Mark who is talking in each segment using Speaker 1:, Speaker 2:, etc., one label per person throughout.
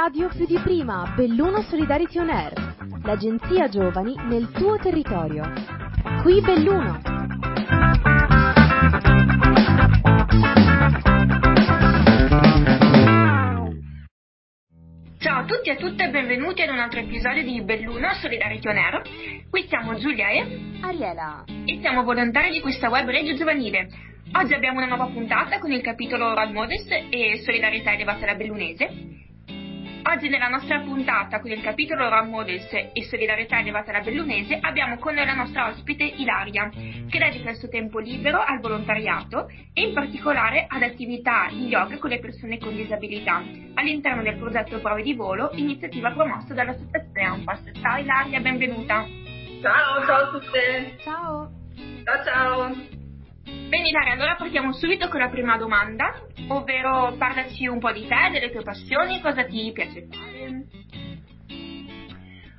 Speaker 1: radio più di prima, Belluno Solidarity On Air, l'agenzia giovani nel tuo territorio. Qui Belluno.
Speaker 2: Ciao a tutti e a tutte e benvenuti ad un altro episodio di Belluno Solidarity On Air. Qui siamo Giulia e
Speaker 1: Ariela.
Speaker 2: e siamo volontari di questa web radio giovanile. Oggi abbiamo una nuova puntata con il capitolo Role Models e Solidarietà elevata alla Bellunese. Oggi nella nostra puntata con il capitolo Role Models e Solidarietà elevata alla Bellunese abbiamo con noi la nostra ospite Ilaria, che dedica il suo tempo libero al volontariato e in particolare ad attività di yoga con le persone con disabilità all'interno del progetto Prove di Volo, iniziativa promossa dall'associazione ANPAS. Ciao Ilaria, benvenuta.
Speaker 3: Ciao, ciao a tutte.
Speaker 1: Ciao.
Speaker 3: Ciao, ciao.
Speaker 2: Bene Ilaria, allora partiamo subito con la prima domanda, ovvero parlaci un po' di te, delle tue passioni, cosa ti piace fare.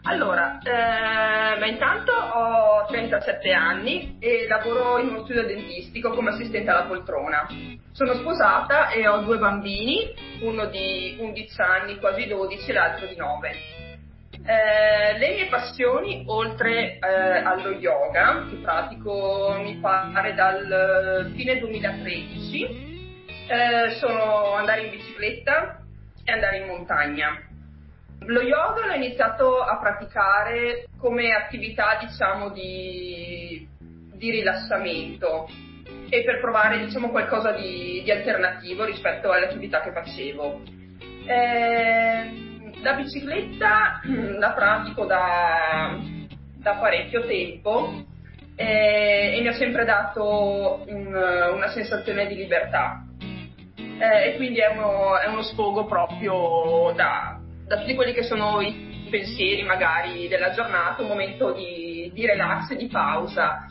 Speaker 3: Allora, eh, intanto ho 37 anni e lavoro in uno studio dentistico come assistente alla poltrona. Sono sposata e ho due bambini, uno di 11 anni, quasi 12, e l'altro di 9. Eh, le mie passioni, oltre eh, allo yoga, che pratico mi pare dal fine 2013, eh, sono andare in bicicletta e andare in montagna. Lo yoga l'ho iniziato a praticare come attività, diciamo, di, di rilassamento e per provare, diciamo, qualcosa di, di alternativo rispetto alle attività che facevo. Eh, la bicicletta la pratico da, da parecchio tempo eh, e mi ha sempre dato un- una sensazione di libertà. Eh, e quindi è uno, è uno sfogo proprio da, da tutti quelli che sono i pensieri magari della giornata, un momento di, di relax di pausa.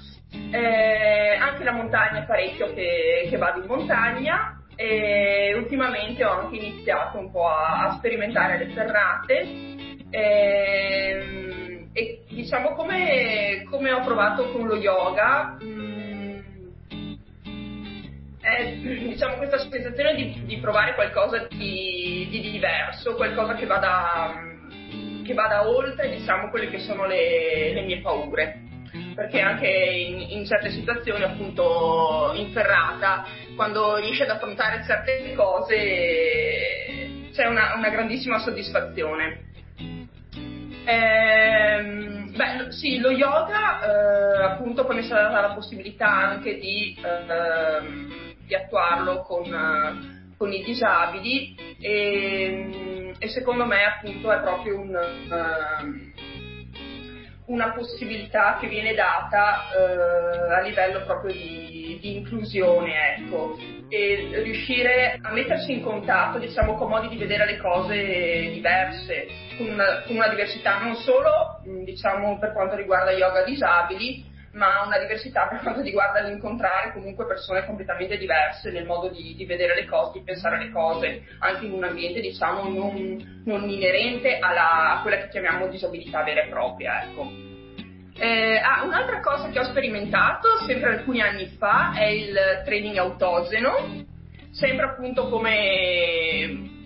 Speaker 3: Eh, anche la montagna parecchio che, che vado in montagna e ultimamente ho anche iniziato un po' a, a sperimentare le ferrate ehm, e diciamo come, come ho provato con lo yoga mm, è diciamo questa sensazione di, di provare qualcosa di, di diverso, qualcosa che vada, che vada oltre diciamo quelle che sono le, le mie paure perché anche in, in certe situazioni appunto in ferrata quando riesci ad affrontare certe cose c'è una, una grandissima soddisfazione. Ehm, beh, sì, lo yoga, eh, appunto, poi mi è stata la possibilità anche di, ehm, di attuarlo con, eh, con i disabili e, e secondo me appunto è proprio un, ehm, una possibilità che viene data eh, a livello proprio di, di inclusione, ecco, e riuscire a mettersi in contatto, diciamo, con modi di vedere le cose diverse, con una, con una diversità non solo, diciamo, per quanto riguarda yoga disabili, ma una diversità per quanto riguarda l'incontrare comunque persone completamente diverse nel modo di, di vedere le cose, di pensare alle cose, anche in un ambiente diciamo non, non inerente alla, a quella che chiamiamo disabilità vera e propria. Ecco. Eh, ah, un'altra cosa che ho sperimentato sempre alcuni anni fa è il training autogeno, sempre appunto come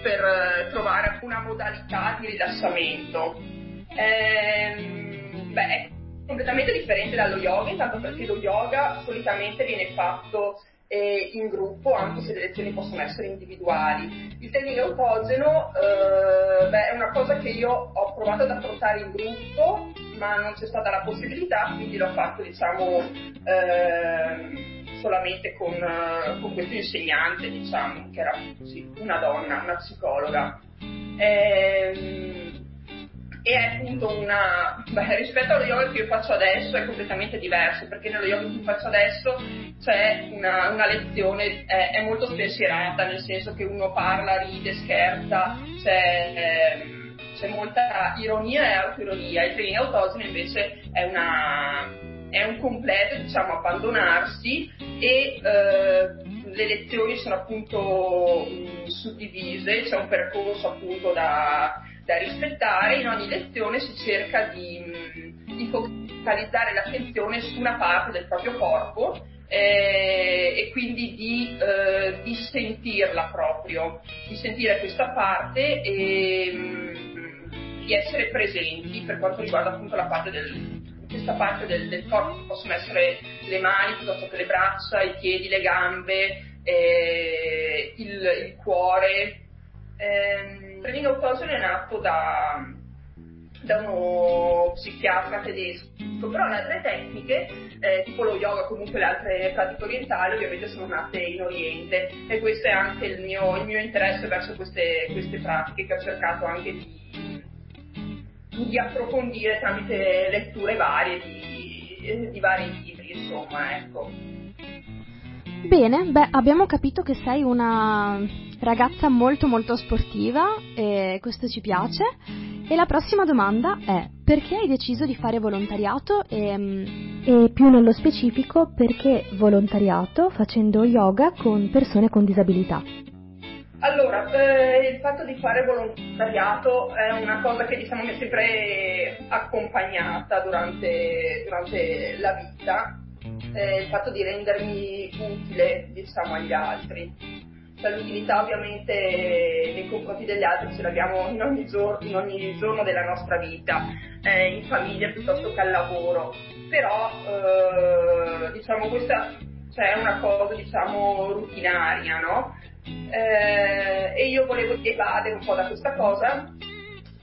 Speaker 3: per eh, trovare una modalità di rilassamento. Ehm, beh, completamente differente dallo yoga, intanto perché lo yoga solitamente viene fatto eh, in gruppo, anche se le lezioni possono essere individuali. Il training autogeno eh, beh, è una cosa che io ho provato ad affrontare in gruppo, ma non c'è stata la possibilità, quindi l'ho fatto diciamo ehm, solamente con, eh, con questo insegnante, diciamo, che era sì, una donna, una psicologa. Ehm, e è appunto una beh, rispetto allo yoga che io faccio adesso è completamente diverso perché nello yoga che io faccio adesso c'è una, una lezione è, è molto spensierata nel senso che uno parla, ride, scherza c'è, ehm, c'è molta ironia e autoironia. Il training autogeno invece è una è un completo diciamo abbandonarsi e eh, le lezioni sono appunto mh, suddivise c'è un percorso appunto da da rispettare, in ogni lezione si cerca di, di focalizzare l'attenzione su una parte del proprio corpo eh, e quindi di, eh, di, sentirla proprio, di sentire questa parte e mh, di essere presenti per quanto riguarda appunto la parte del, questa parte del, del, corpo, possono essere le mani piuttosto che le braccia, i piedi, le gambe, eh, il, il, cuore. Eh, training autogeno è nato da, da uno psichiatra tedesco, però le altre tecniche, eh, tipo lo yoga, comunque le altre pratiche orientali, ovviamente sono nate in Oriente e questo è anche il mio, il mio interesse verso queste, queste, pratiche che ho cercato anche di, di approfondire tramite letture varie di, di vari libri, insomma, ecco.
Speaker 1: Bene, beh, abbiamo capito che sei una ragazza molto molto sportiva e questo ci piace. E la prossima domanda è perché hai deciso di fare volontariato e, mm, e più nello specifico perché volontariato facendo yoga con persone con disabilità?
Speaker 3: Allora, eh, il fatto di fare volontariato è una cosa che diciamo mi è sempre accompagnata durante, durante la vita, eh, il fatto di rendermi utile diciamo agli altri cioè l'utilità ovviamente nei confronti degli altri ce l'abbiamo in ogni, giorno, in ogni giorno della nostra vita, eh, in famiglia piuttosto che al lavoro, però eh, diciamo questa cioè, è una cosa diciamo rutinaria, no? Eh, e io volevo evadere un po' da questa cosa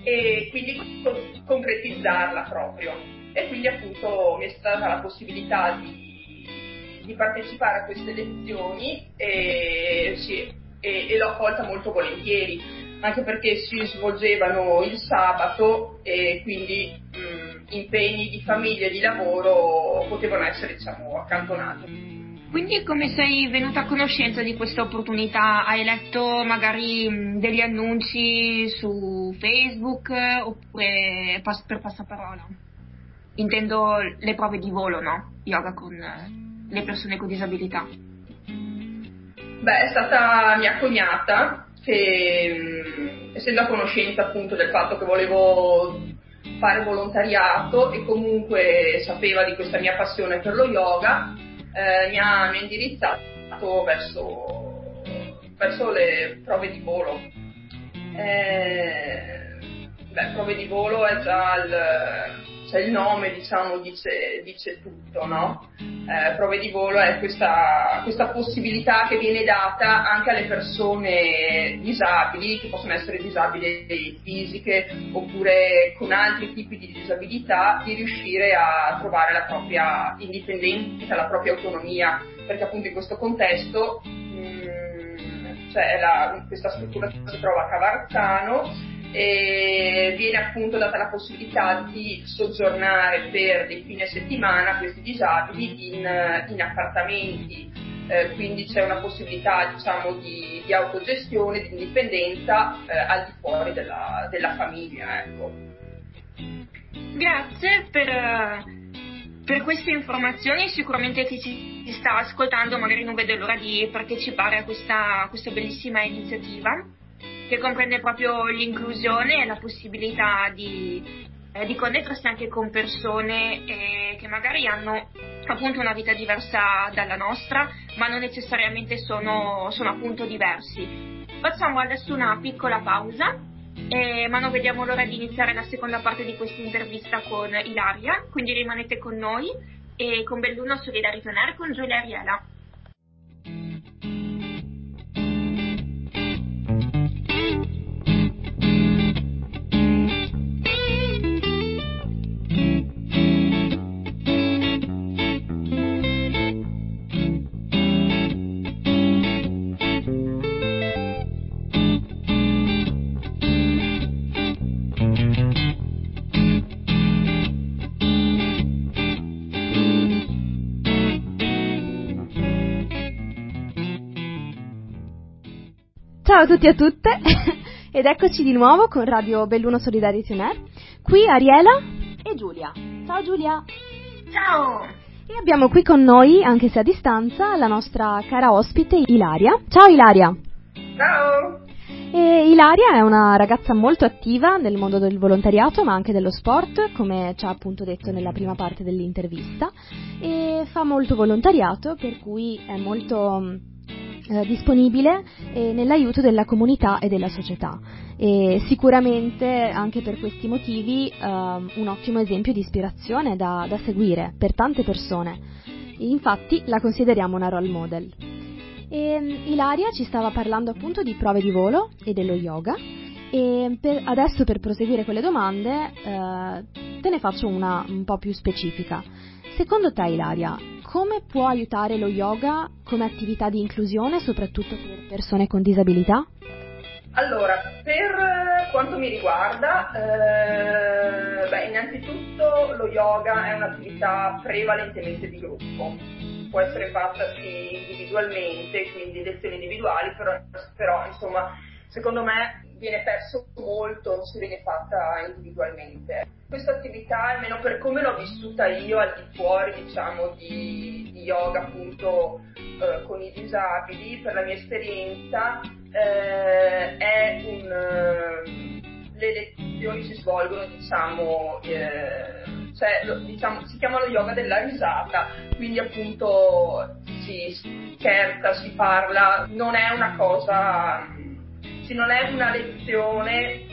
Speaker 3: e quindi concretizzarla proprio. E quindi appunto mi è stata la possibilità di di partecipare a queste lezioni e, sì, e, e l'ho accolta molto volentieri, anche perché si svolgevano il sabato e quindi mh, impegni di famiglia e di lavoro potevano essere diciamo, accantonati.
Speaker 2: Quindi come sei venuta a conoscenza di questa opportunità? Hai letto magari degli annunci su Facebook oppure per passaparola? Intendo le prove di volo, no? Yoga con le persone con disabilità?
Speaker 3: Beh, è stata mia cognata che, essendo a conoscenza appunto del fatto che volevo fare volontariato e comunque sapeva di questa mia passione per lo yoga, eh, mi, ha, mi, ha, indirizzato verso, verso, le prove di volo. Eh, beh, prove di volo è già il, cioè il nome diciamo dice, dice tutto, no? Eh, prove di volo è questa, questa, possibilità che viene data anche alle persone disabili, che possono essere disabili fisiche oppure con altri tipi di disabilità, di riuscire a trovare la propria indipendenza, la propria autonomia, perché appunto in questo contesto mh, mm, cioè la, questa struttura si trova a Cavarzano e viene appunto data la possibilità di soggiornare per dei fine settimana questi disabili in, in appartamenti, eh, quindi c'è una possibilità diciamo, di, di, autogestione, di indipendenza eh, al di fuori della, della famiglia. Ecco.
Speaker 2: Grazie per, per, queste informazioni, sicuramente chi ci sta ascoltando magari non vede l'ora di partecipare a questa, a questa bellissima iniziativa che comprende proprio l'inclusione e la possibilità di, eh, di connettersi anche con persone eh, che magari hanno appunto una vita diversa dalla nostra, ma non necessariamente sono, sono appunto diversi. Facciamo adesso una piccola pausa, eh, ma non vediamo l'ora di iniziare la seconda parte di questa intervista con Ilaria, quindi rimanete con noi e con Belluno Solidarity con Giulia Ariela.
Speaker 1: Ciao a tutti e a tutte ed eccoci di nuovo con Radio Belluno Solidarity On Air. Qui Ariela e Giulia. Ciao Giulia.
Speaker 2: Ciao.
Speaker 1: E abbiamo qui con noi, anche se a distanza, la nostra cara ospite Ilaria. Ciao Ilaria.
Speaker 3: Ciao.
Speaker 1: E Ilaria è una ragazza molto attiva nel mondo del volontariato ma anche dello sport, come ci ha appunto detto nella prima parte dell'intervista, e fa molto volontariato per cui è molto eh, disponibile eh, nell'aiuto della comunità e della società. E sicuramente anche per questi motivi eh, un ottimo esempio di ispirazione da, da seguire per tante persone. Infatti la consideriamo una role model. E mm, Ilaria ci stava parlando appunto di prove di volo e dello yoga e per, adesso per proseguire con le domande eh, te ne faccio una un po' più specifica. Secondo te Ilaria, come può aiutare lo yoga come attività di inclusione soprattutto per persone con disabilità?
Speaker 3: Allora, per quanto mi riguarda, eh, beh, innanzitutto lo yoga è un'attività prevalentemente di gruppo può essere fatta sì individualmente, quindi lezioni individuali, però, però insomma secondo me viene perso molto se viene fatta individualmente. Questa attività, almeno per come l'ho vissuta io al di fuori diciamo di, di yoga appunto eh, con i disabili, per la mia esperienza eh, è un... Eh, le lezioni si svolgono diciamo eh, cioè, diciamo, si chiama lo yoga della risata, quindi appunto si scherza, si parla, non è una cosa, non è una lezione,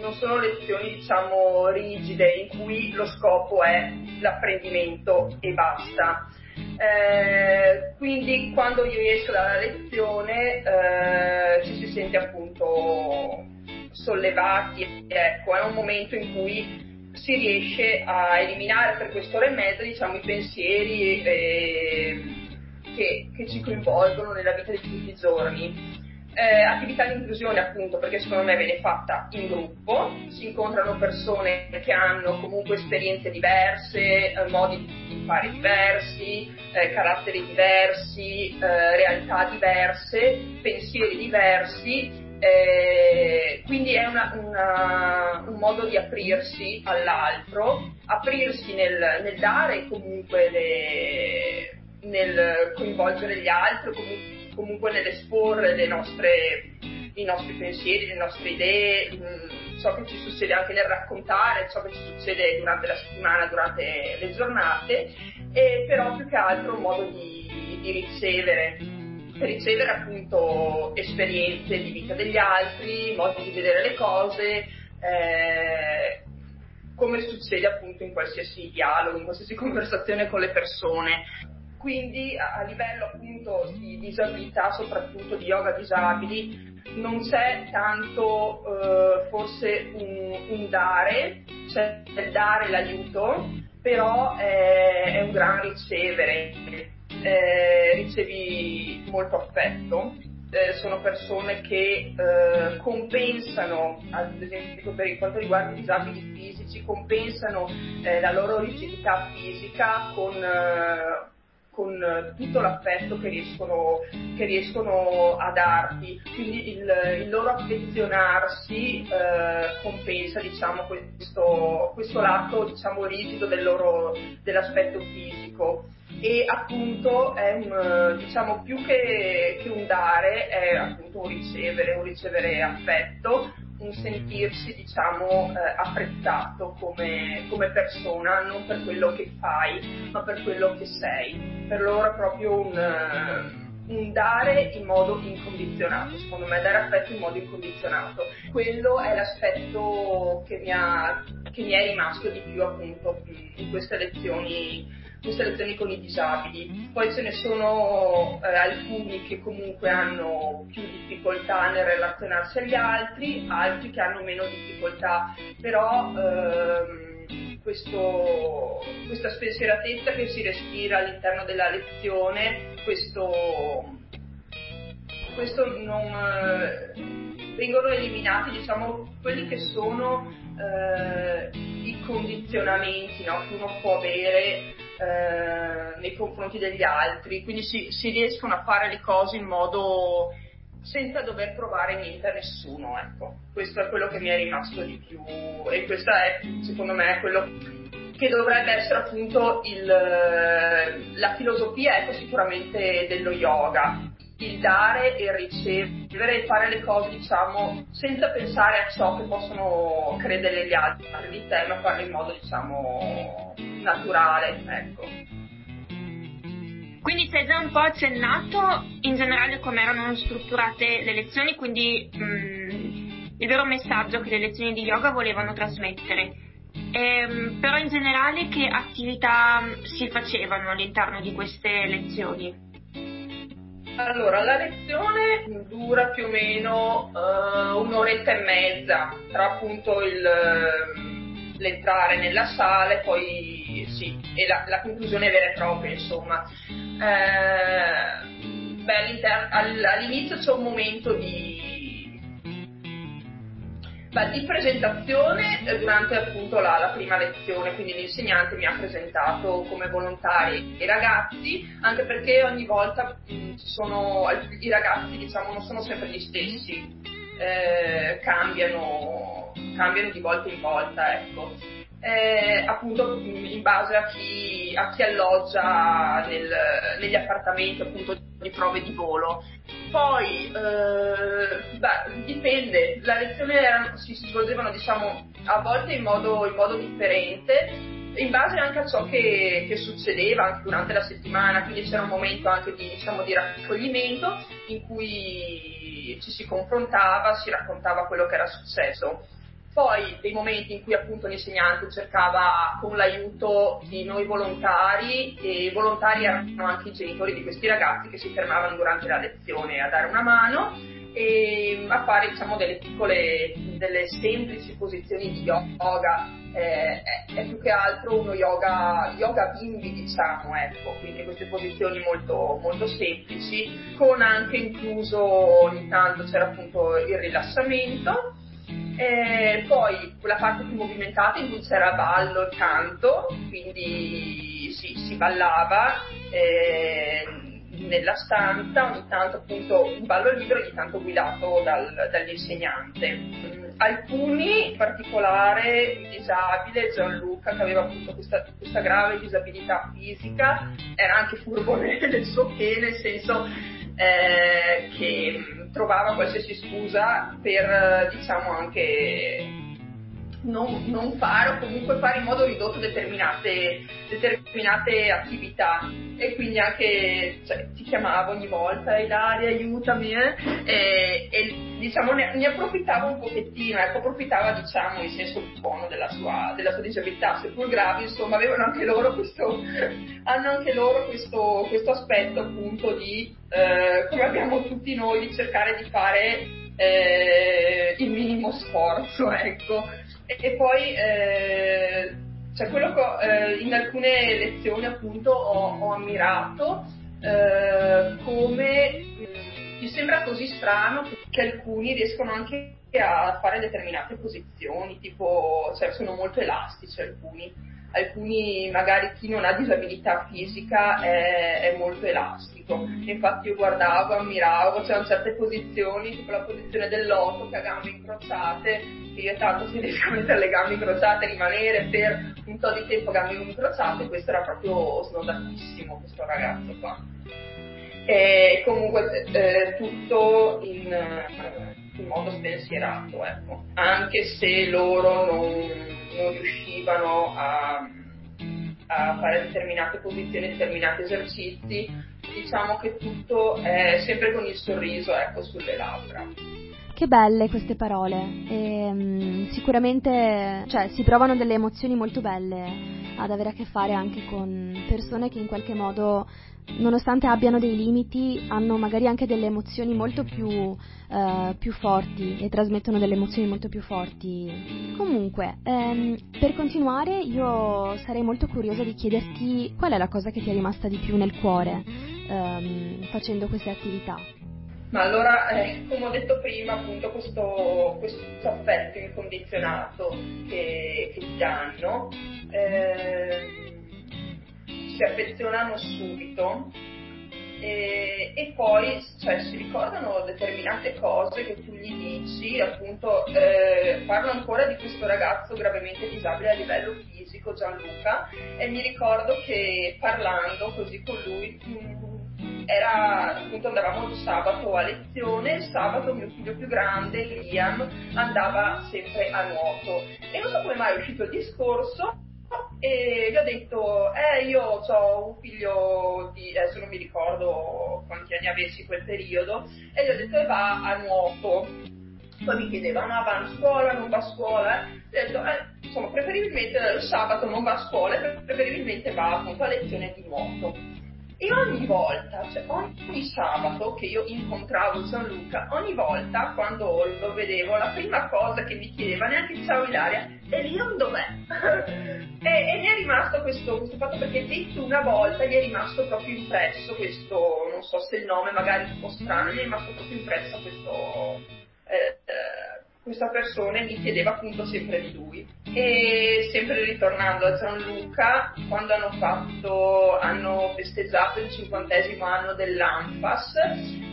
Speaker 3: non sono lezioni diciamo rigide in cui lo scopo è l'apprendimento e basta. Eh, quindi quando io esco dalla lezione eh, ci si sente appunto sollevati, ecco, è un momento in cui si riesce a eliminare per quest'ora e mezza diciamo, i pensieri eh, che, che, ci coinvolgono nella vita di tutti i giorni. Eh, attività di inclusione appunto perché secondo me viene fatta in gruppo, si incontrano persone che hanno comunque esperienze diverse, eh, modi di fare diversi, eh, caratteri diversi, eh, realtà diverse, pensieri diversi eh, quindi è una, una, un modo di aprirsi all'altro, aprirsi nel, nel dare comunque le, nel coinvolgere gli altri, comunque, comunque nell'esporre nostre, i nostri pensieri, le nostre idee, mh, mm, ciò che ci succede anche nel raccontare, ciò che ci succede durante la settimana, durante le giornate, e però più che altro un modo di, di ricevere ricevere appunto esperienze di vita degli altri, modi di vedere le cose, eh, come succede appunto in qualsiasi dialogo, in qualsiasi conversazione con le persone. Quindi a livello appunto di disabilità, soprattutto di yoga disabili, non c'è tanto eh, forse un, un, dare, c'è dare l'aiuto, però è, è un gran ricevere. Eh, ricevi molto affetto, eh, sono persone che eh, compensano, ad esempio per quanto riguarda i disabili fisici, compensano eh, la loro rigidità fisica con, eh, con tutto l'affetto che riescono, che riescono, a darti. Quindi il, il loro affezionarsi eh, compensa diciamo, questo, questo, lato diciamo, rigido del loro, dell'aspetto fisico e appunto è un, diciamo più che, che, un dare è appunto un ricevere, un ricevere affetto, un sentirsi diciamo eh, apprezzato come, come, persona, non per quello che fai ma per quello che sei. Per loro è proprio un un dare in modo incondizionato, secondo me dare affetto in modo incondizionato. Quello è l'aspetto che mi, ha, che mi è rimasto di più appunto in queste lezioni queste lezioni con i disabili. Poi ce ne sono eh, alcuni che comunque hanno più difficoltà nel relazionarsi agli altri, altri che hanno meno difficoltà, però ehm, questo, questa spensieratezza che si respira all'interno della lezione, questo, questo non, eh, vengono eliminati diciamo, quelli che sono eh, i condizionamenti no, che uno può avere eh, nei confronti degli altri, quindi si, si, riescono a fare le cose in modo senza dover provare niente a nessuno, ecco. Questo è quello che mi è rimasto di più e questo è secondo me quello che dovrebbe essere appunto il, la filosofia ecco, sicuramente dello yoga. Il dare e il ricevere e fare le cose, diciamo, senza pensare a ciò che possono credere gli altri di te, ma farlo in modo, diciamo, naturale, ecco.
Speaker 2: Quindi sei già un po' accennato in generale come erano strutturate le lezioni, quindi mh, mm, il vero messaggio che le lezioni di yoga volevano trasmettere. Ehm, però in generale che attività si facevano all'interno di queste lezioni?
Speaker 3: Allora, la lezione dura più o meno uh, un'oretta e mezza tra appunto il, ehm, l'entrare nella sala e poi sì, e la, la conclusione vera e propria, insomma. Eh, beh, all'inizio c'è un momento di Beh, di presentazione eh, durante appunto la, la, prima lezione, quindi l'insegnante mi ha presentato come volontari i ragazzi, anche perché ogni volta mh, sono, i ragazzi diciamo non sono sempre gli stessi, eh, cambiano, cambiano di volta in volta, ecco. Eh, appunto in base a chi, a chi alloggia nel, negli appartamenti appunto di prove di volo poi, eh, beh, dipende, la lezione era, si svolgevano diciamo a volte in modo, in modo differente, in base anche a ciò che, che, succedeva durante la settimana, quindi c'era un momento anche di, diciamo, di raccoglimento in cui ci si confrontava, si raccontava quello che era successo poi dei momenti in cui appunto l'insegnante cercava con l'aiuto di noi volontari e volontari erano anche i genitori di questi ragazzi che si fermavano durante la lezione a dare una mano e a fare diciamo delle piccole, delle semplici posizioni di yoga, eh, è, più che altro uno yoga, yoga bimbi diciamo, ecco, quindi queste posizioni molto, molto semplici, con anche incluso ogni tanto c'era appunto il rilassamento e poi quella parte più movimentata in cui c'era ballo e canto, quindi sì, si ballava eh, nella stanza, ogni tanto appunto un ballo libero, ogni tanto guidato dal, dall'insegnante. Alcuni, in particolare il disabile Gianluca, che aveva appunto questa, questa grave disabilità fisica, era anche furbo nel suo che, nel senso eh, che trovava qualsiasi scusa per, diciamo, anche non, non, fare o comunque fare in modo ridotto determinate, determinate attività e quindi anche cioè, ti chiamavo ogni volta Ilaria aiutami eh? e, e diciamo ne, ne, approfittavo un pochettino ecco approfittava diciamo in senso buono della sua, della sua disabilità seppur gravi insomma avevano anche loro questo hanno anche loro questo, questo aspetto appunto di eh, come abbiamo tutti noi di cercare di fare eh, il minimo sforzo ecco e poi eh, cioè quello che eh, in alcune lezioni appunto ho, ho ammirato eh, come mh, mi sembra così strano che alcuni riescono anche a fare determinate posizioni, tipo, cioè sono molto elastici alcuni alcuni, magari chi non ha disabilità fisica è, è molto elastico. Infatti io guardavo, ammiravo, c'erano certe posizioni, tipo la posizione del loto che ha gambe incrociate, che io tanto se riesco a mettere le gambe incrociate e rimanere per un po' di tempo gambe incrociate, questo era proprio snodatissimo questo ragazzo qua. E comunque eh, tutto in, in modo spensierato, ecco. Anche se loro non non riuscivano a, a fare determinate posizioni, determinati esercizi, diciamo che tutto è sempre con il sorriso ecco, sulle labbra.
Speaker 1: Che belle queste parole, e, um, sicuramente cioè, si provano delle emozioni molto belle ad avere a che fare anche con persone che in qualche modo nonostante abbiano dei limiti, hanno magari anche delle emozioni molto più, uh, più forti e trasmettono delle emozioni molto più forti. Comunque, ehm, per continuare, io sarei molto curiosa di chiederti qual è la cosa che ti è rimasta di più nel cuore ehm, facendo queste attività.
Speaker 3: Ma allora, eh, come ho detto prima, appunto questo, questo affetto incondizionato che, che ti danno, eh, si affezionano subito e, e poi cioè, si ricordano determinate cose che tu gli dici, appunto eh, parlo ancora di questo ragazzo gravemente disabile a livello fisico, Gianluca, e mi ricordo che parlando così con lui mm, era, appunto andavamo sabato a lezione, il sabato mio figlio più grande, Liam, andava sempre a nuoto. E non so come mai è uscito il discorso e gli ho detto, eh io ho un figlio di, adesso non mi ricordo quanti anni avessi quel periodo, e gli ho detto e va a nuoto. Poi mi chiedeva, ma va a scuola, non va a scuola? Eh? Ho detto, eh, insomma, preferibilmente il sabato non va a scuola, preferibilmente va appunto a lezione di nuoto. E ogni volta, cioè ogni sabato che io incontravo Gianluca, ogni volta quando lo vedevo, la prima cosa che mi chiedeva, neanche ciao Ilaria, e Leon dov'è? e, e mi è rimasto questo, questo fatto perché detto una volta gli è rimasto proprio impresso questo, non so se il nome magari è un po' strano, gli è rimasto proprio impresso questo... Eh, eh, questa persona mi chiedeva appunto sempre di lui. E sempre ritornando a Gianluca, quando hanno fatto, hanno festeggiato il cinquantesimo anno dell'ANFAS,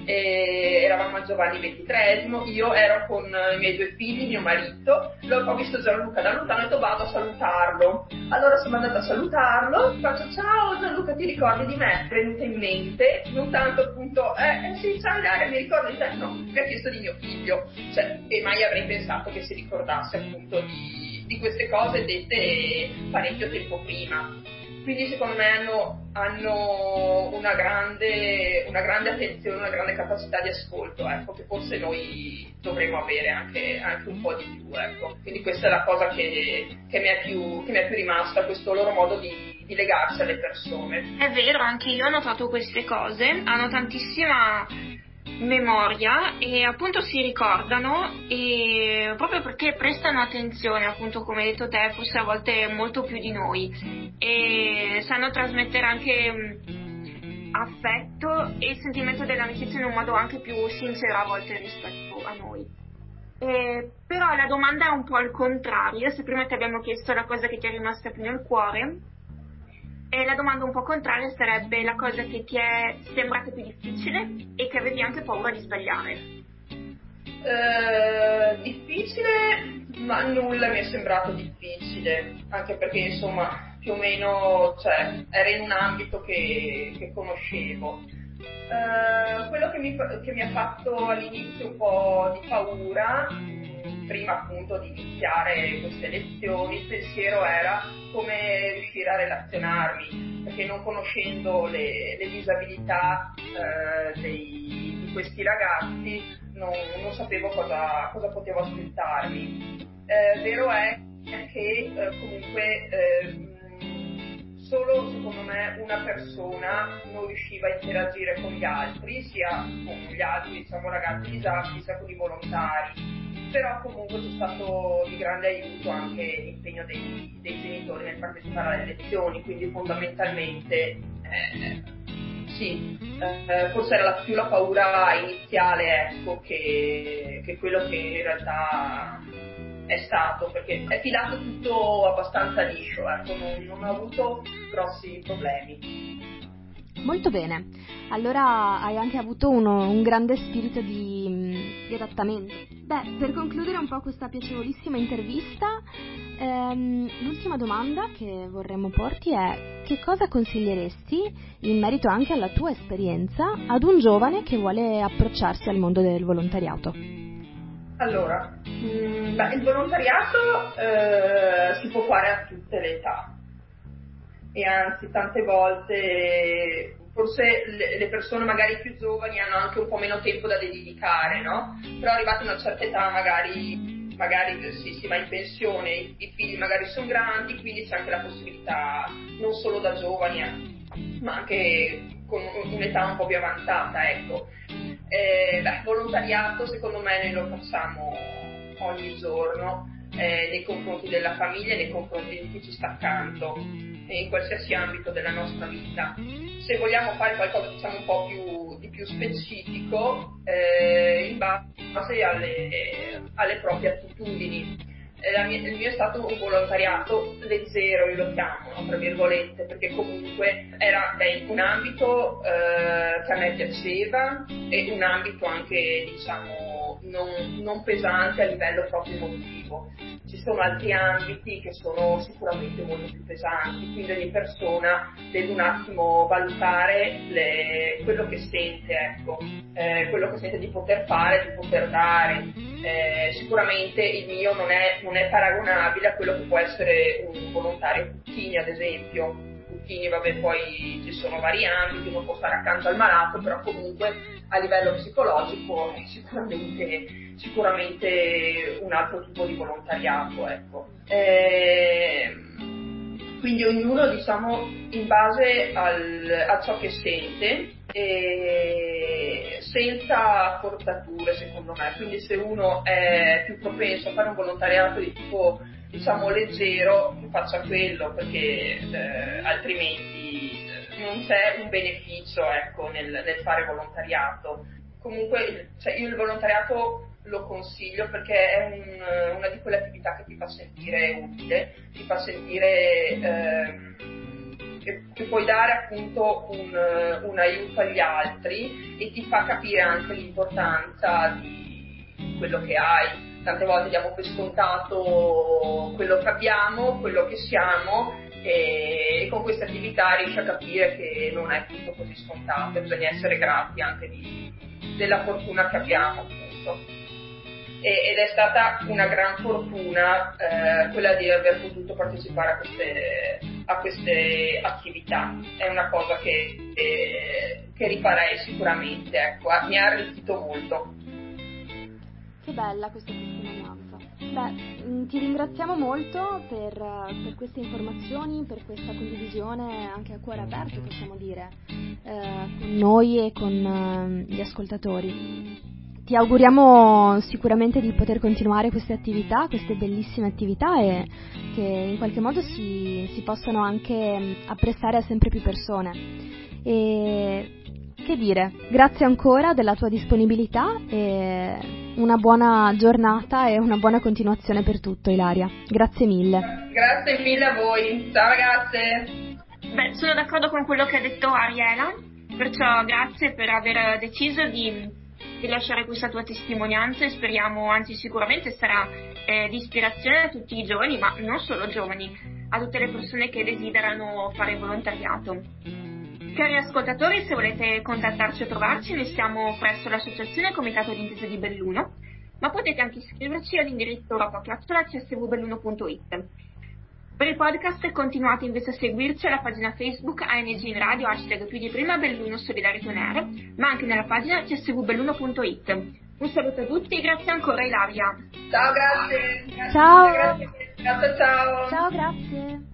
Speaker 3: eravamo a Giovanni XXIII, io ero con i miei due figli, mio marito, ho visto Gianluca da lontano e ho detto vado a salutarlo. Allora sono andata a salutarlo, faccio ciao Gianluca ti ricordi di me? È in mente, non tanto appunto, eh, eh sì ciao Ilaria mi ricordo di te? No, mi ha chiesto di mio figlio, cioè, e mai avrei pensato che si ricordasse appunto di, di queste cose dette parecchio tempo prima. Quindi secondo me hanno, hanno una, grande, una, grande, attenzione, una grande capacità di ascolto, ecco, che forse noi dovremmo avere anche, anche un po' di più. Ecco. Quindi questa è la cosa che, che, mi, è più, che mi è più rimasta, questo loro modo di, di legarsi alle persone.
Speaker 2: È vero, anche io ho notato queste cose, hanno tantissima memoria e appunto si ricordano e proprio perché prestano attenzione appunto come hai detto te forse a volte molto più di noi e sanno trasmettere anche affetto e sentimento dell'amicizia in un modo anche più sincero a volte rispetto a noi. Eh, però la domanda è un po' al contrario, se prima ti abbiamo chiesto la cosa che ti è rimasta più nel cuore, e la domanda un po' contraria sarebbe la cosa che ti è sembrata più difficile e che avevi anche paura di sbagliare.
Speaker 3: Uh, difficile, ma nulla mi è sembrato difficile, anche perché insomma più o meno cioè, era in un ambito che, che conoscevo. Uh, quello che mi, che mi, ha fatto all'inizio un po' di paura, prima appunto di iniziare queste lezioni, il pensiero era come riuscire a relazionarmi, perché non conoscendo le, le disabilità eh, dei, di questi ragazzi non, non sapevo cosa, cosa, potevo aspettarmi. Eh, vero è che eh, comunque ehm, solo secondo me una persona non riusciva a interagire con gli altri, sia con gli altri diciamo, ragazzi disabili, sia con i volontari però comunque c'è stato di grande aiuto anche l'impegno dei, dei genitori nel partecipare alle lezioni, quindi fondamentalmente eh, sì, eh, forse era più la paura iniziale ecco, che, che quello che in realtà è stato, perché è filato tutto abbastanza liscio, ecco, non, non ho avuto grossi problemi.
Speaker 1: Molto bene, allora hai anche avuto uno, un grande spirito di, di, adattamento. Beh, per concludere un po' questa piacevolissima intervista, ehm, l'ultima domanda che vorremmo porti è che cosa consiglieresti, in merito anche alla tua esperienza, ad un giovane che vuole approcciarsi al mondo del volontariato?
Speaker 3: Allora, mh, mm, beh, il volontariato eh, si può fare a tutte le età e anzi tante volte forse le persone magari più giovani hanno anche un po' meno tempo da dedicare, no? Però arrivati a una certa età magari, magari si, si, va in pensione, i, i figli magari sono grandi, quindi c'è anche la possibilità non solo da giovani, eh, ma anche con un'età un po' più avanzata, ecco. Eh, beh, volontariato secondo me noi lo facciamo ogni giorno eh, nei confronti della famiglia e nei confronti di chi ci sta accanto in qualsiasi ambito della nostra vita. Se vogliamo fare qualcosa diciamo un po' più, di più specifico eh, in base alle, alle proprie attitudini. Eh, mia, il mio è stato un volontariato leggero, io lo chiamo, no? tra virgolette, perché comunque era beh, un ambito eh, che a me piaceva e un ambito anche, diciamo, non, non pesante a livello proprio emotivo. Ci sono altri ambiti che sono sicuramente molto più pesanti, quindi ogni persona deve un attimo valutare le, quello che sente, ecco, eh, quello che sente di poter fare, di poter dare. Eh, sicuramente il mio non è, non è paragonabile a quello che può essere un volontario Puccini, ad esempio Puccini, vabbè, poi ci sono vari ambiti, uno può stare accanto al malato, però comunque a livello psicologico è sicuramente, sicuramente un altro tipo di volontariato, ecco. E, quindi ognuno, diciamo, in base al, a ciò che sente, senza forzature secondo me, quindi se uno è più propenso a fare un volontariato di tipo diciamo leggero faccia quello perché eh, altrimenti eh, non c'è un beneficio ecco, nel, nel, fare volontariato. Comunque cioè, io il volontariato lo consiglio perché è un, una di quelle attività che ti fa sentire utile, ti fa sentire eh, che, che, puoi dare appunto un, un aiuto agli altri e ti fa capire anche l'importanza di quello che hai tante volte diamo per scontato quello che abbiamo, quello che siamo e, con questa attività riesci a capire che non è tutto così scontato, bisogna essere grati anche di, della fortuna che abbiamo appunto. E, ed è stata una gran fortuna eh, quella di aver potuto partecipare a queste, a queste attività, è una cosa che, eh, che rifarei sicuramente, ecco, mi ha arricchito molto.
Speaker 1: Che bella questa testimonianza. Beh, mm, ti ringraziamo molto per, per, queste informazioni, per questa condivisione anche a cuore aperto, possiamo dire, eh, con noi e con eh, gli ascoltatori. Ti auguriamo sicuramente di poter continuare queste attività, queste bellissime attività e che in qualche modo si, si possano anche mm, apprestare a sempre più persone. E che dire, grazie ancora della tua disponibilità e una buona giornata e una buona continuazione per tutto, Ilaria. Grazie mille.
Speaker 3: Grazie mille a voi. Ciao ragazze.
Speaker 2: Beh, sono d'accordo con quello che ha detto Ariela, perciò grazie per aver deciso di, di lasciare questa tua testimonianza e speriamo, anzi sicuramente sarà eh, di ispirazione a tutti i giovani, ma non solo giovani, a tutte le persone che desiderano fare volontariato. Cari ascoltatori, se volete contattarci o trovarci, noi siamo presso l'Associazione Comitato d'Intesa di Belluno, ma potete anche iscriverci all'indirizzo europa.csvuBelluno.it. Per il podcast continuate invece a seguirci alla pagina Facebook ANG in radio hashtag più di prima Belluno Solidarity On ma anche nella pagina csvbelluno.it. Un saluto a tutti e grazie ancora Ilaria.
Speaker 3: Ciao, grazie. grazie
Speaker 1: ciao.
Speaker 3: Grazie, grazie, ciao.
Speaker 1: Ciao, grazie.